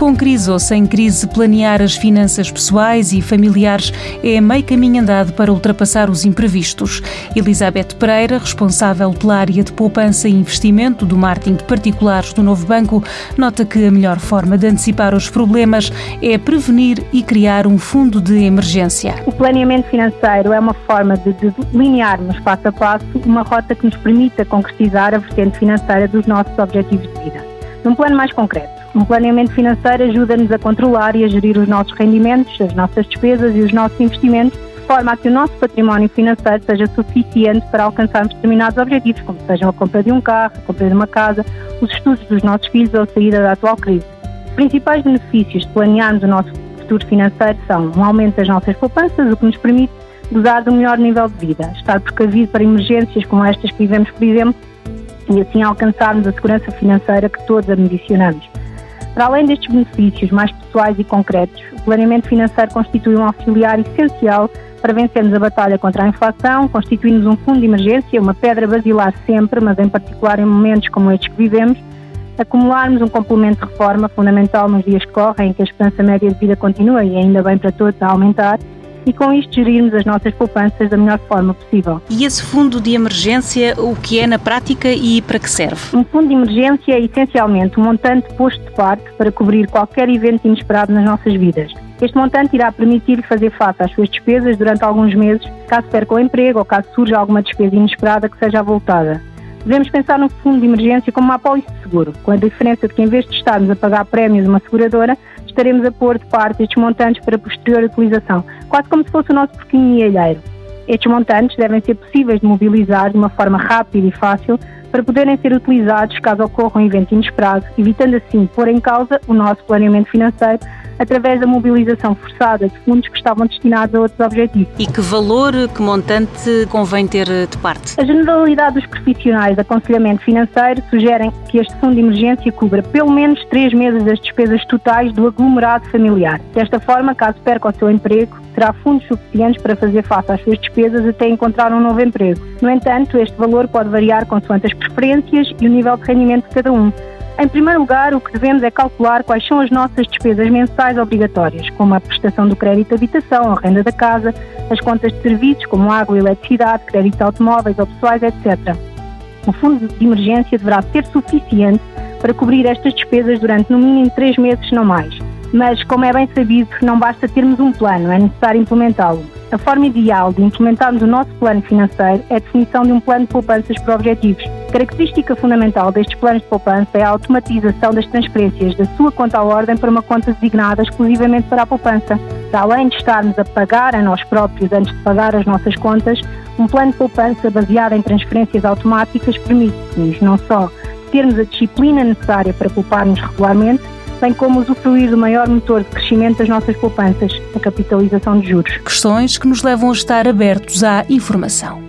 Com crise ou sem crise, planear as finanças pessoais e familiares é meio caminho andado para ultrapassar os imprevistos. Elizabeth Pereira, responsável pela área de poupança e investimento do marketing de particulares do novo banco, nota que a melhor forma de antecipar os problemas é prevenir e criar um fundo de emergência. O planeamento financeiro é uma forma de delinearmos passo a passo uma rota que nos permita concretizar a vertente financeira dos nossos objetivos de vida. Num plano mais concreto, um planeamento financeiro ajuda-nos a controlar e a gerir os nossos rendimentos, as nossas despesas e os nossos investimentos, de forma a que o nosso património financeiro seja suficiente para alcançarmos determinados objetivos, como sejam a compra de um carro, a compra de uma casa, os estudos dos nossos filhos ou a saída da atual crise. Os principais benefícios de planearmos o nosso futuro financeiro são um aumento das nossas poupanças, o que nos permite gozar do melhor nível de vida, estar precavido para emergências como estas que vivemos, por exemplo, e assim alcançarmos a segurança financeira que todos ambicionamos. Para além destes benefícios mais pessoais e concretos, o planeamento financeiro constitui um auxiliar essencial para vencermos a batalha contra a inflação, constituindo um fundo de emergência, uma pedra basilar sempre, mas em particular em momentos como estes que vivemos, acumularmos um complemento de reforma fundamental nos dias que correm, em que a esperança média de vida continua, e ainda bem para todos, a aumentar, e com isto gerirmos as nossas poupanças da melhor forma possível. E esse fundo de emergência, o que é na prática e para que serve? Um fundo de emergência é essencialmente um montante posto de parte para cobrir qualquer evento inesperado nas nossas vidas. Este montante irá permitir-lhe fazer face às suas despesas durante alguns meses, caso perca o emprego ou caso surja alguma despesa inesperada que seja avultada. Devemos pensar no fundo de emergência como uma apólice de seguro, com a diferença de que em vez de estarmos a pagar prémios uma seguradora, estaremos a pôr de parte estes montantes para posterior utilização, quase como se fosse o nosso porquinho alheiro. Estes montantes devem ser possíveis de mobilizar de uma forma rápida e fácil para poderem ser utilizados caso ocorra um evento inesperado, evitando assim pôr em causa o nosso planeamento financeiro através da mobilização forçada de fundos que estavam destinados a outros objetivos. E que valor, que montante convém ter de parte? A generalidade dos profissionais de aconselhamento financeiro sugerem que este fundo de emergência cubra pelo menos três meses das despesas totais do aglomerado familiar. Desta forma, caso perca o seu emprego, terá fundos suficientes para fazer face às suas despesas até encontrar um novo emprego. No entanto, este valor pode variar consoante as preferências e o nível de rendimento de cada um. Em primeiro lugar, o que devemos é calcular quais são as nossas despesas mensais obrigatórias, como a prestação do crédito de habitação, a renda da casa, as contas de serviços como água eletricidade, créditos automóveis ou pessoais, etc. O fundo de emergência deverá ser suficiente para cobrir estas despesas durante no mínimo três meses, não mais. Mas, como é bem sabido, não basta termos um plano, é necessário implementá-lo. A forma ideal de implementarmos o nosso plano financeiro é a definição de um plano de poupanças por objetivos. Característica fundamental destes planos de poupança é a automatização das transferências da sua conta à ordem para uma conta designada exclusivamente para a poupança. Para além de estarmos a pagar a nós próprios antes de pagar as nossas contas, um plano de poupança baseado em transferências automáticas permite-nos não só termos a disciplina necessária para pouparmos regularmente, bem como usufruir do maior motor de crescimento das nossas poupanças, a capitalização de juros. Questões que nos levam a estar abertos à informação.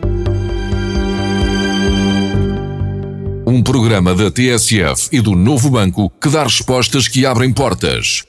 Um programa da TSF e do Novo Banco que dá respostas que abrem portas.